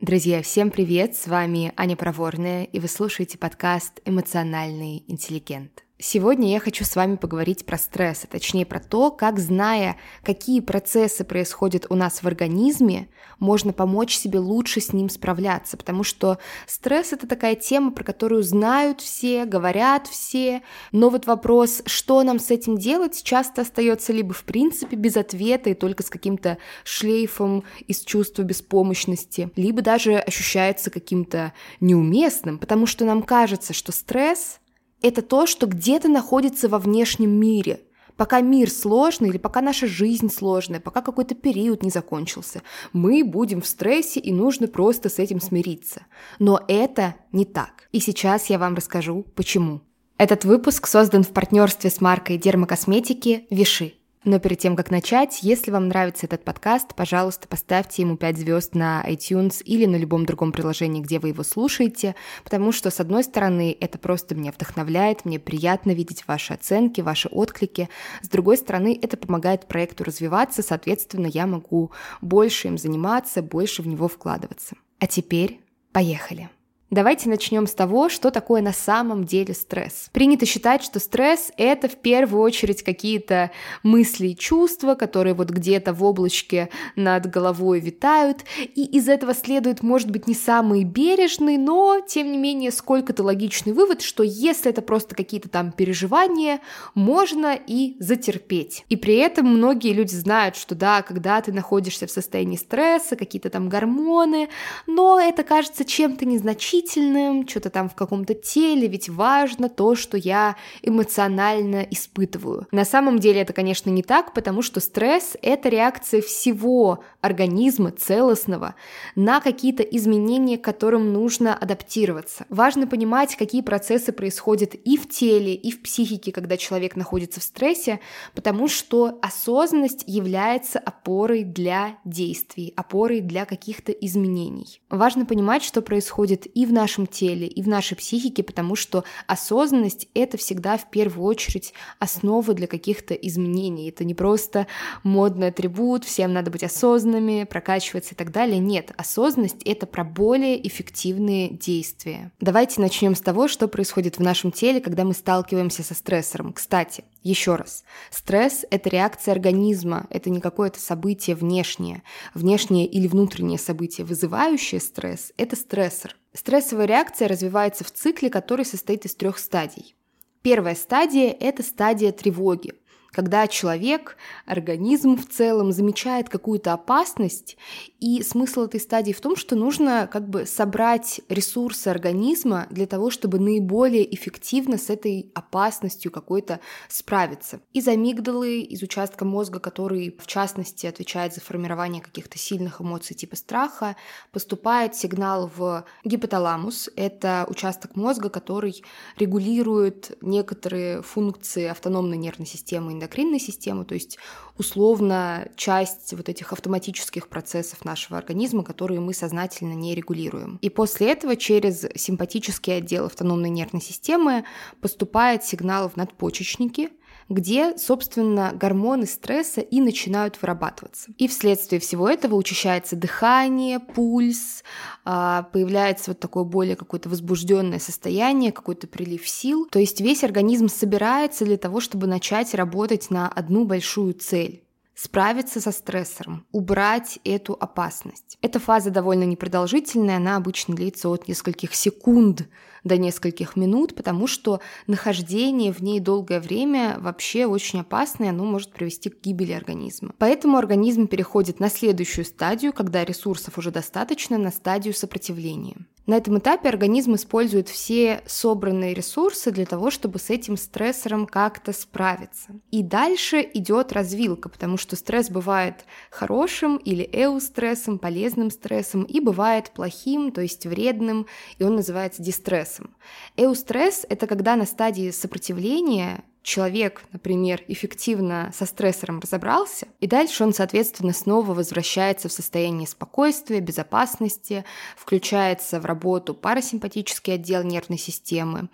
Друзья, всем привет! С вами Аня Проворная, и вы слушаете подкаст «Эмоциональный интеллигент». Сегодня я хочу с вами поговорить про стресс, а точнее про то, как, зная, какие процессы происходят у нас в организме, можно помочь себе лучше с ним справляться, потому что стресс — это такая тема, про которую знают все, говорят все, но вот вопрос, что нам с этим делать, часто остается либо в принципе без ответа и только с каким-то шлейфом из чувства беспомощности, либо даже ощущается каким-то неуместным, потому что нам кажется, что стресс — это то, что где-то находится во внешнем мире. Пока мир сложный или пока наша жизнь сложная, пока какой-то период не закончился, мы будем в стрессе и нужно просто с этим смириться. Но это не так. И сейчас я вам расскажу, почему. Этот выпуск создан в партнерстве с маркой дермокосметики Виши. Но перед тем, как начать, если вам нравится этот подкаст, пожалуйста, поставьте ему 5 звезд на iTunes или на любом другом приложении, где вы его слушаете, потому что, с одной стороны, это просто меня вдохновляет, мне приятно видеть ваши оценки, ваши отклики, с другой стороны, это помогает проекту развиваться, соответственно, я могу больше им заниматься, больше в него вкладываться. А теперь поехали! Давайте начнем с того, что такое на самом деле стресс. Принято считать, что стресс — это в первую очередь какие-то мысли и чувства, которые вот где-то в облачке над головой витают, и из этого следует, может быть, не самый бережный, но, тем не менее, сколько-то логичный вывод, что если это просто какие-то там переживания, можно и затерпеть. И при этом многие люди знают, что да, когда ты находишься в состоянии стресса, какие-то там гормоны, но это кажется чем-то незначительным, чувствительным, что-то там в каком-то теле, ведь важно то, что я эмоционально испытываю. На самом деле это, конечно, не так, потому что стресс — это реакция всего организма целостного на какие-то изменения, к которым нужно адаптироваться. Важно понимать, какие процессы происходят и в теле, и в психике, когда человек находится в стрессе, потому что осознанность является опорой для действий, опорой для каких-то изменений. Важно понимать, что происходит и в нашем теле, и в нашей психике, потому что осознанность — это всегда в первую очередь основа для каких-то изменений. Это не просто модный атрибут, всем надо быть осознанными, прокачиваться и так далее. Нет, осознанность — это про более эффективные действия. Давайте начнем с того, что происходит в нашем теле, когда мы сталкиваемся со стрессором. Кстати, еще раз, стресс — это реакция организма, это не какое-то событие внешнее. Внешнее или внутреннее событие, вызывающее стресс — это стрессор. Стрессовая реакция развивается в цикле, который состоит из трех стадий. Первая стадия – это стадия тревоги когда человек, организм в целом замечает какую-то опасность, и смысл этой стадии в том, что нужно как бы собрать ресурсы организма для того, чтобы наиболее эффективно с этой опасностью какой-то справиться. Из амигдалы, из участка мозга, который в частности отвечает за формирование каких-то сильных эмоций типа страха, поступает сигнал в гипоталамус. Это участок мозга, который регулирует некоторые функции автономной нервной системы эндокринной системы, то есть условно часть вот этих автоматических процессов нашего организма, которые мы сознательно не регулируем. И после этого через симпатический отдел автономной нервной системы поступает сигнал в надпочечники, где, собственно, гормоны стресса и начинают вырабатываться. И вследствие всего этого учащается дыхание, пульс, а, появляется вот такое более какое-то возбужденное состояние, какой-то прилив сил. То есть весь организм собирается для того, чтобы начать работать на одну большую цель справиться со стрессором, убрать эту опасность. Эта фаза довольно непродолжительная, она обычно длится от нескольких секунд до нескольких минут, потому что нахождение в ней долгое время вообще очень опасно, и оно может привести к гибели организма. Поэтому организм переходит на следующую стадию, когда ресурсов уже достаточно, на стадию сопротивления. На этом этапе организм использует все собранные ресурсы для того, чтобы с этим стрессором как-то справиться. И дальше идет развилка, потому что стресс бывает хорошим или эустрессом, полезным стрессом, и бывает плохим, то есть вредным, и он называется дистрессом. Эустресс — это когда на стадии сопротивления человек, например, эффективно со стрессором разобрался, и дальше он, соответственно, снова возвращается в состояние спокойствия, безопасности, включается в работу парасимпатический отдел нервной системы,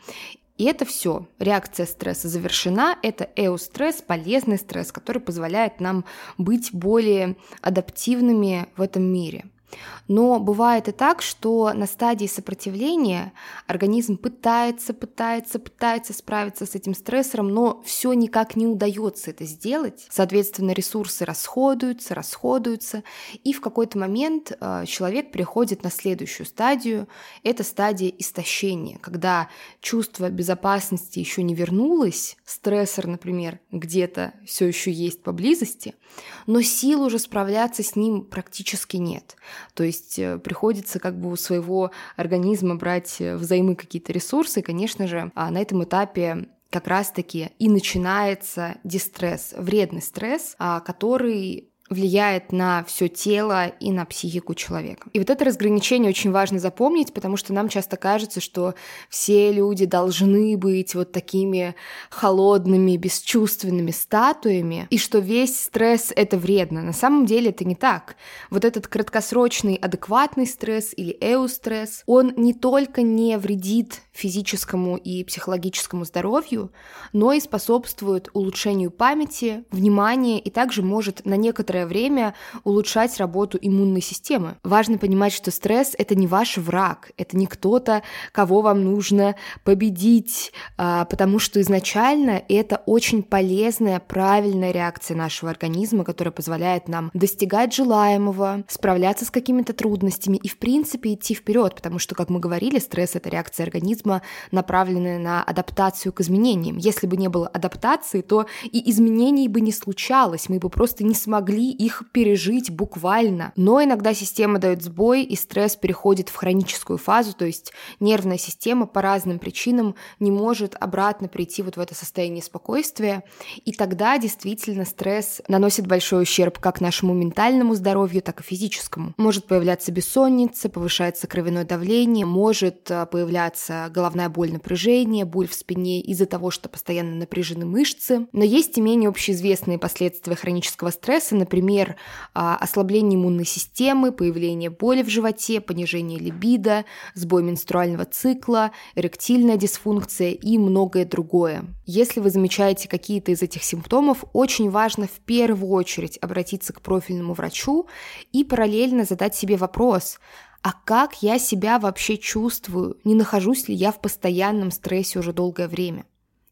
И это все. Реакция стресса завершена. Это эустресс, полезный стресс, который позволяет нам быть более адаптивными в этом мире. Но бывает и так, что на стадии сопротивления организм пытается, пытается, пытается справиться с этим стрессором, но все никак не удается это сделать. Соответственно, ресурсы расходуются, расходуются, и в какой-то момент э, человек приходит на следующую стадию. Это стадия истощения, когда чувство безопасности еще не вернулось, стрессор, например, где-то все еще есть поблизости, но сил уже справляться с ним практически нет. То есть э, приходится как бы у своего организма брать э, взаймы какие-то ресурсы. И, конечно же, а, на этом этапе как раз-таки и начинается дистресс, вредный стресс, а, который влияет на все тело и на психику человека. И вот это разграничение очень важно запомнить, потому что нам часто кажется, что все люди должны быть вот такими холодными, бесчувственными статуями, и что весь стресс — это вредно. На самом деле это не так. Вот этот краткосрочный адекватный стресс или эустресс, он не только не вредит физическому и психологическому здоровью, но и способствует улучшению памяти, внимания и также может на некоторое время улучшать работу иммунной системы. Важно понимать, что стресс — это не ваш враг, это не кто-то, кого вам нужно победить, а, потому что изначально это очень полезная, правильная реакция нашего организма, которая позволяет нам достигать желаемого, справляться с какими-то трудностями и, в принципе, идти вперед, потому что, как мы говорили, стресс — это реакция организма направленные на адаптацию к изменениям. Если бы не было адаптации, то и изменений бы не случалось, мы бы просто не смогли их пережить буквально. Но иногда система дает сбой, и стресс переходит в хроническую фазу, то есть нервная система по разным причинам не может обратно прийти вот в это состояние спокойствия, и тогда действительно стресс наносит большой ущерб как нашему ментальному здоровью, так и физическому. Может появляться бессонница, повышается кровяное давление, может э, появляться головная боль, напряжение, боль в спине из-за того, что постоянно напряжены мышцы. Но есть и менее общеизвестные последствия хронического стресса, например, а, ослабление иммунной системы, появление боли в животе, понижение либидо, сбой менструального цикла, эректильная дисфункция и многое другое. Если вы замечаете какие-то из этих симптомов, очень важно в первую очередь обратиться к профильному врачу и параллельно задать себе вопрос, а как я себя вообще чувствую, не нахожусь ли я в постоянном стрессе уже долгое время.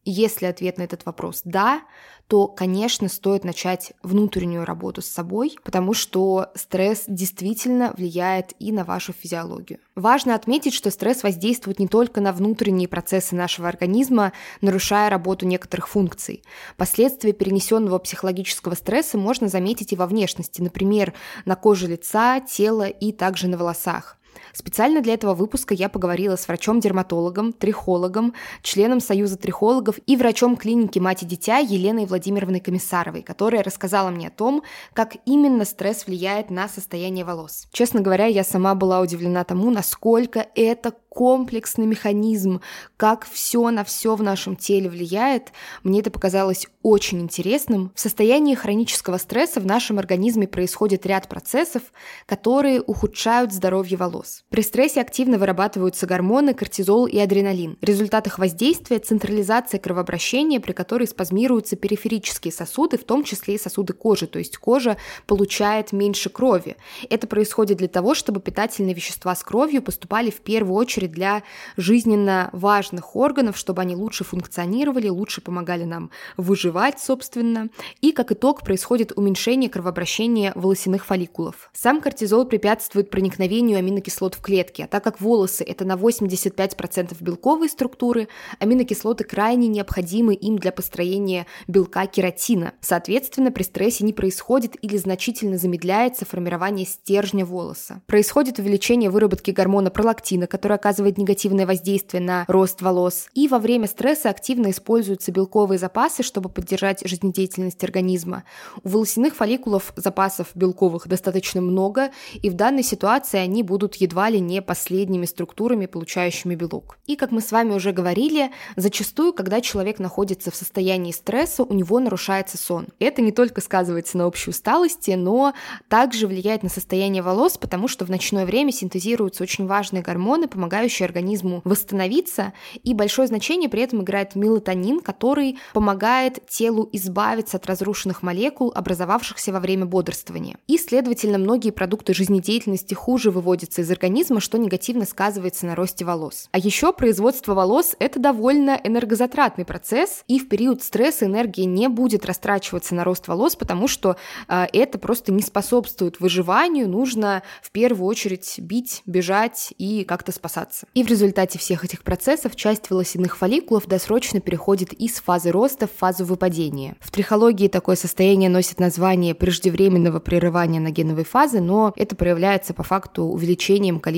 Если ответ на этот вопрос «да», то, конечно, стоит начать внутреннюю работу с собой, потому что стресс действительно влияет и на вашу физиологию. Важно отметить, что стресс воздействует не только на внутренние процессы нашего организма, нарушая работу некоторых функций. Последствия перенесенного психологического стресса можно заметить и во внешности, например, на коже лица, тела и также на волосах. Специально для этого выпуска я поговорила с врачом-дерматологом, трихологом, членом Союза трихологов и врачом клиники «Мать и дитя» Еленой Владимировной Комиссаровой, которая рассказала мне о том, как именно стресс влияет на состояние волос. Честно говоря, я сама была удивлена тому, насколько это комплексный механизм, как все на все в нашем теле влияет, мне это показалось очень интересным. В состоянии хронического стресса в нашем организме происходит ряд процессов, которые ухудшают здоровье волос. При стрессе активно вырабатываются гормоны кортизол и адреналин. В результатах воздействия централизация кровообращения, при которой спазмируются периферические сосуды, в том числе и сосуды кожи, то есть кожа получает меньше крови. Это происходит для того, чтобы питательные вещества с кровью поступали в первую очередь для жизненно важных органов, чтобы они лучше функционировали, лучше помогали нам выживать, собственно. И как итог происходит уменьшение кровообращения волосяных фолликулов. Сам кортизол препятствует проникновению аминокислот в клетки, а так как волосы это на 85% белковые структуры, аминокислоты крайне необходимы им для построения белка кератина. Соответственно, при стрессе не происходит или значительно замедляется формирование стержня волоса. Происходит увеличение выработки гормона пролактина, который оказывает негативное воздействие на рост волос. И во время стресса активно используются белковые запасы, чтобы поддержать жизнедеятельность организма. У волосяных фолликулов запасов белковых достаточно много, и в данной ситуации они будут едва едва ли не последними структурами, получающими белок. И, как мы с вами уже говорили, зачастую, когда человек находится в состоянии стресса, у него нарушается сон. Это не только сказывается на общей усталости, но также влияет на состояние волос, потому что в ночное время синтезируются очень важные гормоны, помогающие организму восстановиться, и большое значение при этом играет мелатонин, который помогает телу избавиться от разрушенных молекул, образовавшихся во время бодрствования. И, следовательно, многие продукты жизнедеятельности хуже выводятся из организма, что негативно сказывается на росте волос. А еще производство волос – это довольно энергозатратный процесс, и в период стресса энергия не будет растрачиваться на рост волос, потому что э, это просто не способствует выживанию, нужно в первую очередь бить, бежать и как-то спасаться. И в результате всех этих процессов часть волосяных фолликулов досрочно переходит из фазы роста в фазу выпадения. В трихологии такое состояние носит название преждевременного прерывания ногеновой фазы, но это проявляется по факту увеличением количества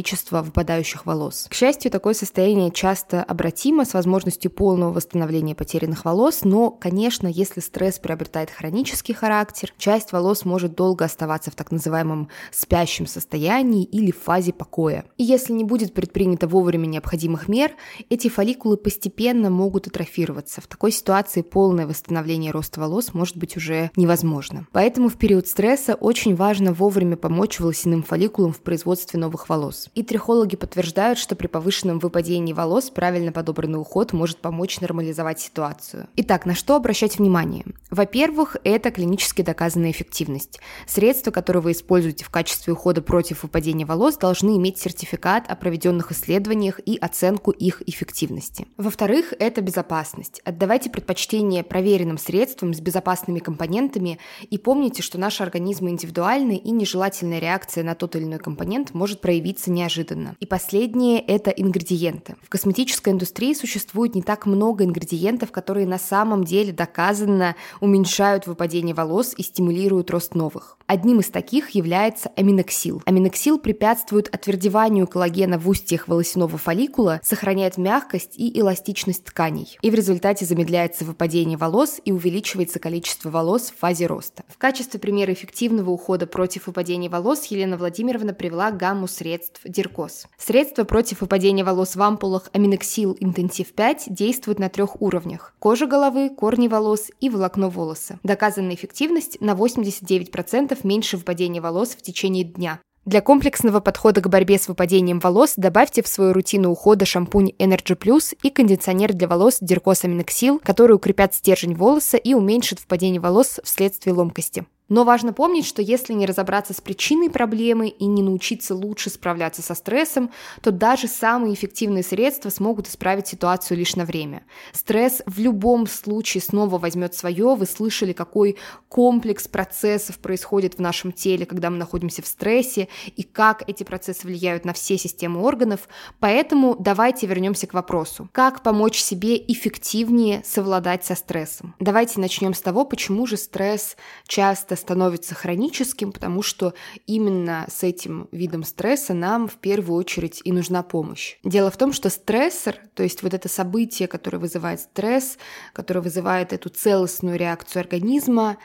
выпадающих волос. К счастью, такое состояние часто обратимо с возможностью полного восстановления потерянных волос, но, конечно, если стресс приобретает хронический характер, часть волос может долго оставаться в так называемом спящем состоянии или фазе покоя. И если не будет предпринято вовремя необходимых мер, эти фолликулы постепенно могут атрофироваться. В такой ситуации полное восстановление роста волос может быть уже невозможно. Поэтому в период стресса очень важно вовремя помочь волосяным фолликулам в производстве новых волос. И трихологи подтверждают, что при повышенном выпадении волос правильно подобранный уход может помочь нормализовать ситуацию. Итак, на что обращать внимание? Во-первых, это клинически доказанная эффективность. Средства, которые вы используете в качестве ухода против выпадения волос, должны иметь сертификат о проведенных исследованиях и оценку их эффективности. Во-вторых, это безопасность. Отдавайте предпочтение проверенным средствам с безопасными компонентами и помните, что наш организм индивидуальный и нежелательная реакция на тот или иной компонент может проявиться неожиданно. И последнее – это ингредиенты. В косметической индустрии существует не так много ингредиентов, которые на самом деле доказанно уменьшают выпадение волос и стимулируют рост новых. Одним из таких является аминоксил. Аминоксил препятствует отвердеванию коллагена в устьях волосяного фолликула, сохраняет мягкость и эластичность тканей. И в результате замедляется выпадение волос и увеличивается количество волос в фазе роста. В качестве примера эффективного ухода против выпадения волос Елена Владимировна привела гамму средств Диркос. Средства против выпадения волос в ампулах аминоксил интенсив 5 действуют на трех уровнях – кожа головы, корни волос и волокно волоса. Доказанная эффективность на 89% меньше выпадения волос в течение дня. Для комплексного подхода к борьбе с выпадением волос добавьте в свою рутину ухода шампунь Energy Plus и кондиционер для волос Диркос Аминоксил, которые укрепят стержень волоса и уменьшат выпадение волос вследствие ломкости. Но важно помнить, что если не разобраться с причиной проблемы и не научиться лучше справляться со стрессом, то даже самые эффективные средства смогут исправить ситуацию лишь на время. Стресс в любом случае снова возьмет свое. Вы слышали, какой комплекс процессов происходит в нашем теле, когда мы находимся в стрессе, и как эти процессы влияют на все системы органов. Поэтому давайте вернемся к вопросу. Как помочь себе эффективнее совладать со стрессом? Давайте начнем с того, почему же стресс часто становится хроническим, потому что именно с этим видом стресса нам в первую очередь и нужна помощь. Дело в том, что стрессор, то есть вот это событие, которое вызывает стресс, которое вызывает эту целостную реакцию организма,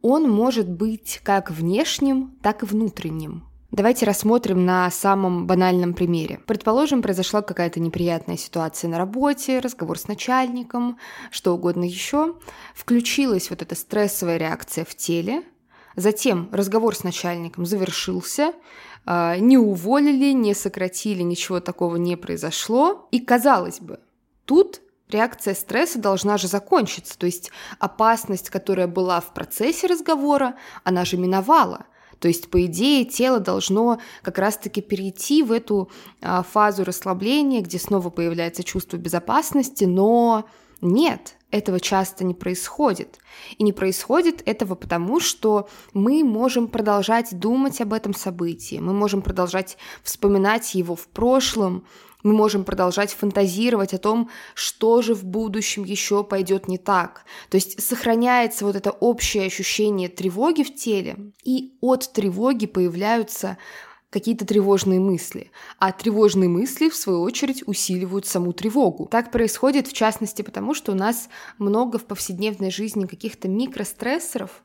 он может быть как внешним, так и внутренним. Давайте рассмотрим на самом банальном примере. Предположим, произошла какая-то неприятная ситуация на работе, разговор с начальником, что угодно еще. Включилась вот эта стрессовая реакция в теле. Затем разговор с начальником завершился, а, не уволили, не сократили, ничего такого не произошло. И казалось бы, тут реакция стресса должна же закончиться. То есть опасность, которая была в процессе разговора, она же миновала. То есть, по идее, тело должно как раз-таки перейти в эту а, фазу расслабления, где снова появляется чувство безопасности, но нет, этого часто не происходит. И не происходит этого потому, что мы можем продолжать думать об этом событии, мы можем продолжать вспоминать его в прошлом, мы можем продолжать фантазировать о том, что же в будущем еще пойдет не так. То есть сохраняется вот это общее ощущение тревоги в теле, и от тревоги появляются какие-то тревожные мысли, а тревожные мысли, в свою очередь, усиливают саму тревогу. Так происходит, в частности, потому что у нас много в повседневной жизни каких-то микрострессоров,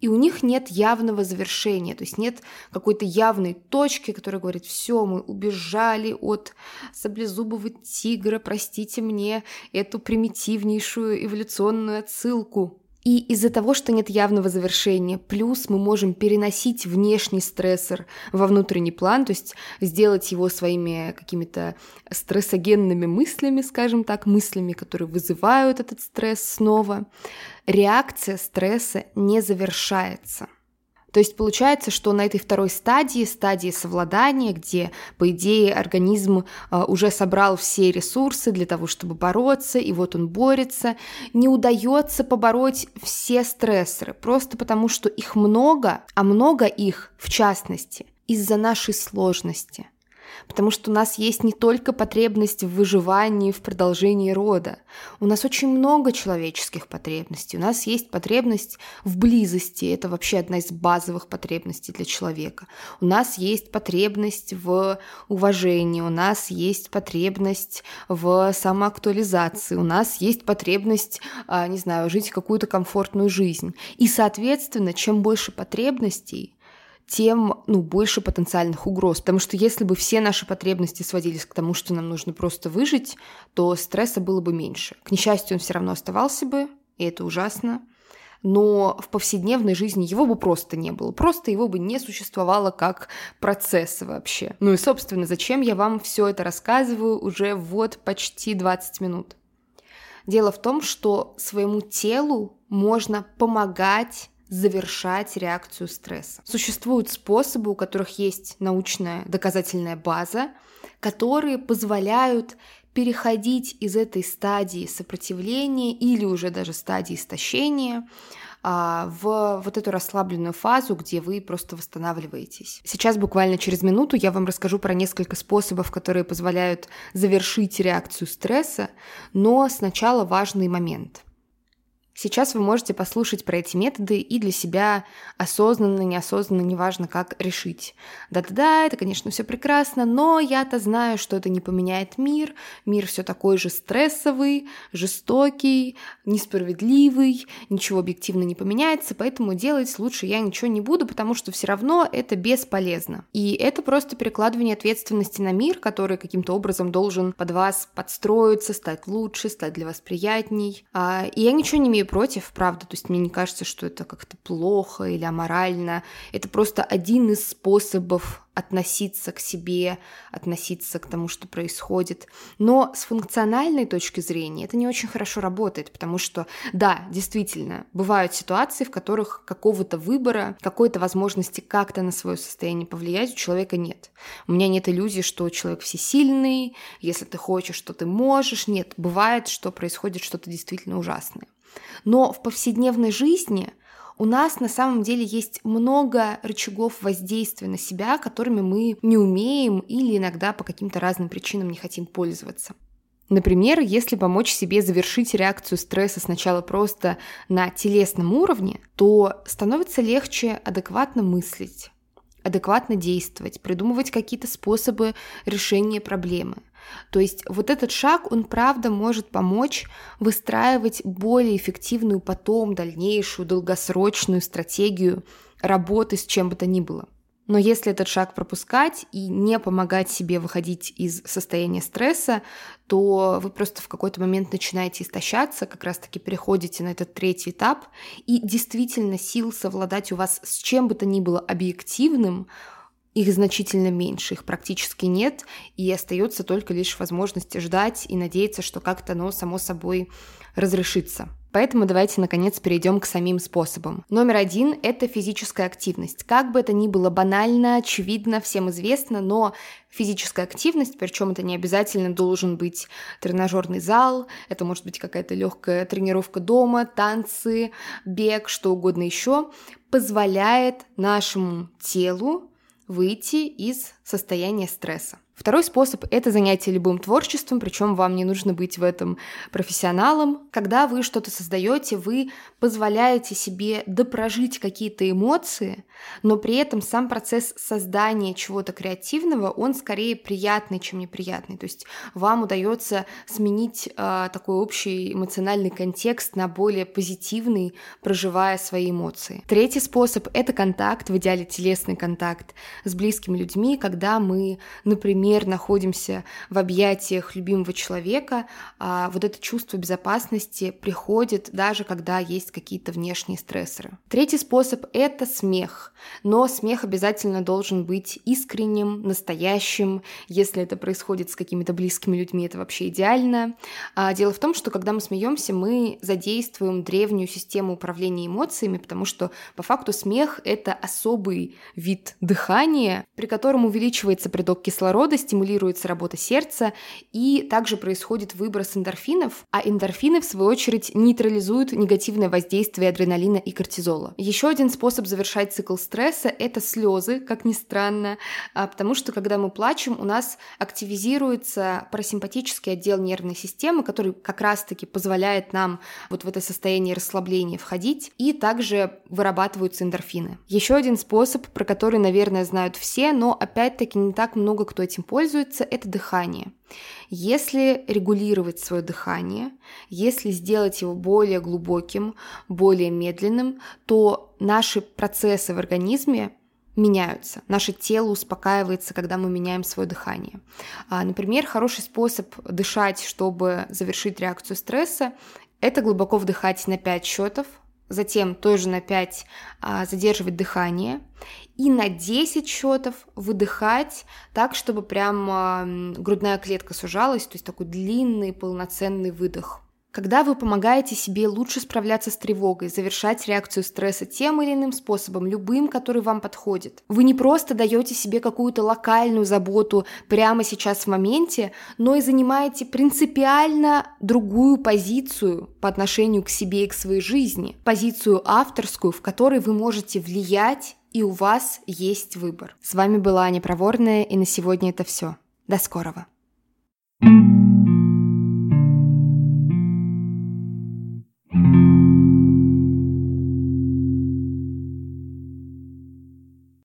и у них нет явного завершения, то есть нет какой-то явной точки, которая говорит, все, мы убежали от саблезубого тигра, простите мне эту примитивнейшую эволюционную отсылку. И из-за того, что нет явного завершения, плюс мы можем переносить внешний стрессор во внутренний план, то есть сделать его своими какими-то стрессогенными мыслями, скажем так, мыслями, которые вызывают этот стресс снова, реакция стресса не завершается. То есть получается, что на этой второй стадии, стадии совладания, где, по идее, организм а, уже собрал все ресурсы для того, чтобы бороться, и вот он борется, не удается побороть все стрессоры, просто потому что их много, а много их, в частности, из-за нашей сложности потому что у нас есть не только потребность в выживании, в продолжении рода. У нас очень много человеческих потребностей. У нас есть потребность в близости. Это вообще одна из базовых потребностей для человека. У нас есть потребность в уважении. У нас есть потребность в самоактуализации. У нас есть потребность, а, не знаю, жить какую-то комфортную жизнь. И, соответственно, чем больше потребностей, тем ну, больше потенциальных угроз. Потому что если бы все наши потребности сводились к тому, что нам нужно просто выжить, то стресса было бы меньше. К несчастью, он все равно оставался бы, и это ужасно. Но в повседневной жизни его бы просто не было. Просто его бы не существовало как процесса вообще. Ну и, собственно, зачем я вам все это рассказываю уже вот почти 20 минут? Дело в том, что своему телу можно помогать завершать реакцию стресса. Существуют способы, у которых есть научная доказательная база, которые позволяют переходить из этой стадии сопротивления или уже даже стадии истощения а, в вот эту расслабленную фазу, где вы просто восстанавливаетесь. Сейчас буквально через минуту я вам расскажу про несколько способов, которые позволяют завершить реакцию стресса, но сначала важный момент – Сейчас вы можете послушать про эти методы и для себя осознанно, неосознанно, неважно как, решить. Да-да-да, это, конечно, все прекрасно, но я-то знаю, что это не поменяет мир. Мир все такой же стрессовый, жестокий, несправедливый, ничего объективно не поменяется, поэтому делать лучше я ничего не буду, потому что все равно это бесполезно. И это просто перекладывание ответственности на мир, который каким-то образом должен под вас подстроиться, стать лучше, стать для вас приятней. А, и я ничего не имею против, правда, то есть мне не кажется, что это как-то плохо или аморально. Это просто один из способов относиться к себе, относиться к тому, что происходит. Но с функциональной точки зрения это не очень хорошо работает, потому что, да, действительно, бывают ситуации, в которых какого-то выбора, какой-то возможности как-то на свое состояние повлиять у человека нет. У меня нет иллюзии, что человек всесильный, если ты хочешь, что ты можешь. Нет, бывает, что происходит что-то действительно ужасное. Но в повседневной жизни у нас на самом деле есть много рычагов воздействия на себя, которыми мы не умеем или иногда по каким-то разным причинам не хотим пользоваться. Например, если помочь себе завершить реакцию стресса сначала просто на телесном уровне, то становится легче адекватно мыслить, адекватно действовать, придумывать какие-то способы решения проблемы. То есть вот этот шаг, он правда может помочь выстраивать более эффективную потом дальнейшую долгосрочную стратегию работы с чем бы то ни было. Но если этот шаг пропускать и не помогать себе выходить из состояния стресса, то вы просто в какой-то момент начинаете истощаться, как раз-таки переходите на этот третий этап, и действительно сил совладать у вас с чем бы то ни было объективным их значительно меньше, их практически нет, и остается только лишь возможность ждать и надеяться, что как-то оно само собой разрешится. Поэтому давайте, наконец, перейдем к самим способам. Номер один – это физическая активность. Как бы это ни было банально, очевидно, всем известно, но физическая активность, причем это не обязательно должен быть тренажерный зал, это может быть какая-то легкая тренировка дома, танцы, бег, что угодно еще, позволяет нашему телу выйти из состояния стресса. Второй способ — это занятие любым творчеством, причем вам не нужно быть в этом профессионалом. Когда вы что-то создаете, вы позволяете себе допрожить какие-то эмоции, но при этом сам процесс создания чего-то креативного, он скорее приятный, чем неприятный. То есть вам удается сменить э, такой общий эмоциональный контекст на более позитивный, проживая свои эмоции. Третий способ — это контакт, в идеале телесный контакт с близкими людьми, когда мы, например, например, находимся в объятиях любимого человека, а вот это чувство безопасности приходит даже когда есть какие-то внешние стрессоры. Третий способ — это смех. Но смех обязательно должен быть искренним, настоящим. Если это происходит с какими-то близкими людьми, это вообще идеально. А дело в том, что когда мы смеемся, мы задействуем древнюю систему управления эмоциями, потому что по факту смех — это особый вид дыхания, при котором увеличивается приток кислорода, года стимулируется работа сердца, и также происходит выброс эндорфинов, а эндорфины, в свою очередь, нейтрализуют негативное воздействие адреналина и кортизола. Еще один способ завершать цикл стресса – это слезы, как ни странно, а, потому что, когда мы плачем, у нас активизируется парасимпатический отдел нервной системы, который как раз-таки позволяет нам вот в это состояние расслабления входить, и также вырабатываются эндорфины. Еще один способ, про который, наверное, знают все, но опять-таки не так много кто этим пользуется, это дыхание. Если регулировать свое дыхание, если сделать его более глубоким, более медленным, то наши процессы в организме меняются. Наше тело успокаивается, когда мы меняем свое дыхание. А, например, хороший способ дышать, чтобы завершить реакцию стресса, это глубоко вдыхать на 5 счетов, затем тоже на 5 а, задерживать дыхание и на 10 счетов выдыхать так, чтобы прям а, грудная клетка сужалась, то есть такой длинный полноценный выдох. Когда вы помогаете себе лучше справляться с тревогой, завершать реакцию стресса тем или иным способом, любым, который вам подходит, вы не просто даете себе какую-то локальную заботу прямо сейчас в моменте, но и занимаете принципиально другую позицию по отношению к себе и к своей жизни, позицию авторскую, в которой вы можете влиять и у вас есть выбор. С вами была Аня Проворная, и на сегодня это все. До скорого!